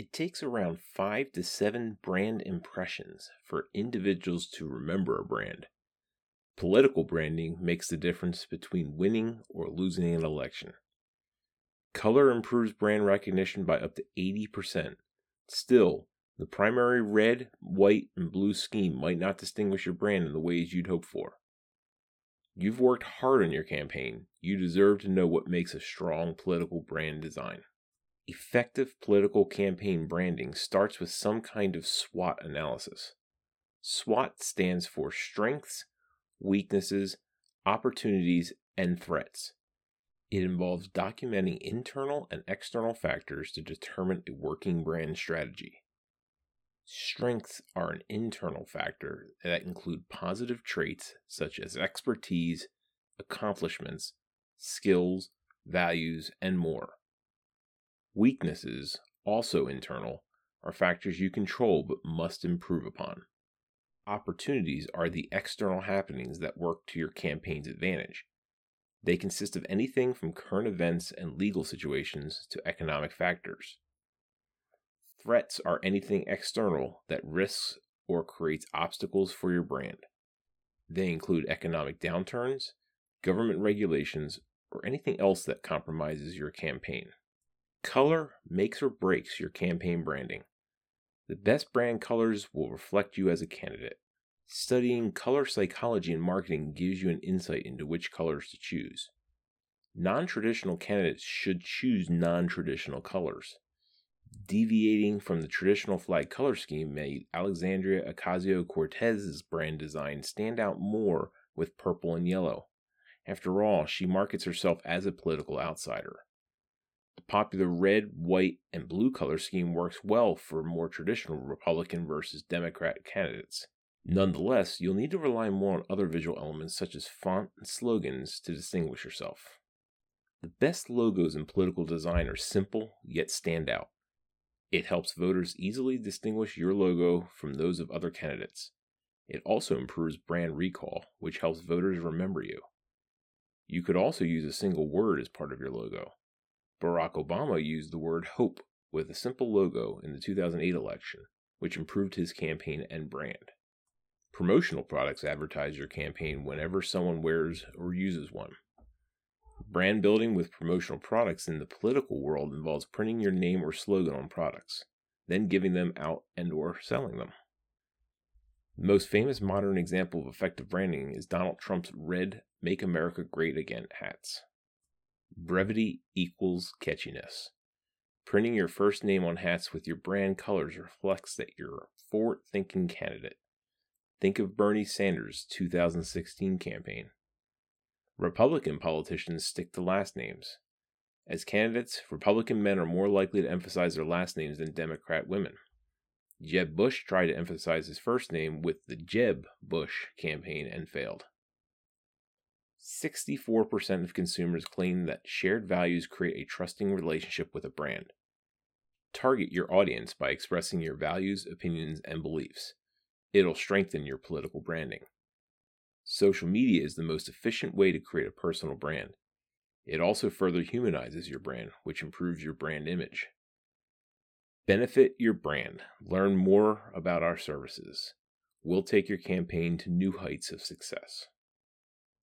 It takes around five to seven brand impressions for individuals to remember a brand. Political branding makes the difference between winning or losing an election. Color improves brand recognition by up to 80%. Still, the primary red, white, and blue scheme might not distinguish your brand in the ways you'd hope for. You've worked hard on your campaign. You deserve to know what makes a strong political brand design. Effective political campaign branding starts with some kind of SWOT analysis. SWOT stands for strengths, weaknesses, opportunities, and threats. It involves documenting internal and external factors to determine a working brand strategy. Strengths are an internal factor that include positive traits such as expertise, accomplishments, skills, values, and more. Weaknesses, also internal, are factors you control but must improve upon. Opportunities are the external happenings that work to your campaign's advantage. They consist of anything from current events and legal situations to economic factors. Threats are anything external that risks or creates obstacles for your brand. They include economic downturns, government regulations, or anything else that compromises your campaign. Color makes or breaks your campaign branding. The best brand colors will reflect you as a candidate. Studying color psychology and marketing gives you an insight into which colors to choose. Non traditional candidates should choose non traditional colors. Deviating from the traditional flag color scheme made Alexandria Ocasio Cortez's brand design stand out more with purple and yellow. After all, she markets herself as a political outsider. The popular red, white, and blue color scheme works well for more traditional Republican versus Democrat candidates. Nonetheless, you'll need to rely more on other visual elements such as font and slogans to distinguish yourself. The best logos in political design are simple yet stand out. It helps voters easily distinguish your logo from those of other candidates. It also improves brand recall, which helps voters remember you. You could also use a single word as part of your logo. Barack Obama used the word hope with a simple logo in the 2008 election, which improved his campaign and brand. Promotional products advertise your campaign whenever someone wears or uses one. Brand building with promotional products in the political world involves printing your name or slogan on products, then giving them out and or selling them. The most famous modern example of effective branding is Donald Trump's red Make America Great Again hats. Brevity equals catchiness. Printing your first name on hats with your brand colors reflects that you're a forward thinking candidate. Think of Bernie Sanders' 2016 campaign. Republican politicians stick to last names. As candidates, Republican men are more likely to emphasize their last names than Democrat women. Jeb Bush tried to emphasize his first name with the Jeb Bush campaign and failed. 64% of consumers claim that shared values create a trusting relationship with a brand. Target your audience by expressing your values, opinions, and beliefs. It'll strengthen your political branding. Social media is the most efficient way to create a personal brand. It also further humanizes your brand, which improves your brand image. Benefit your brand. Learn more about our services. We'll take your campaign to new heights of success.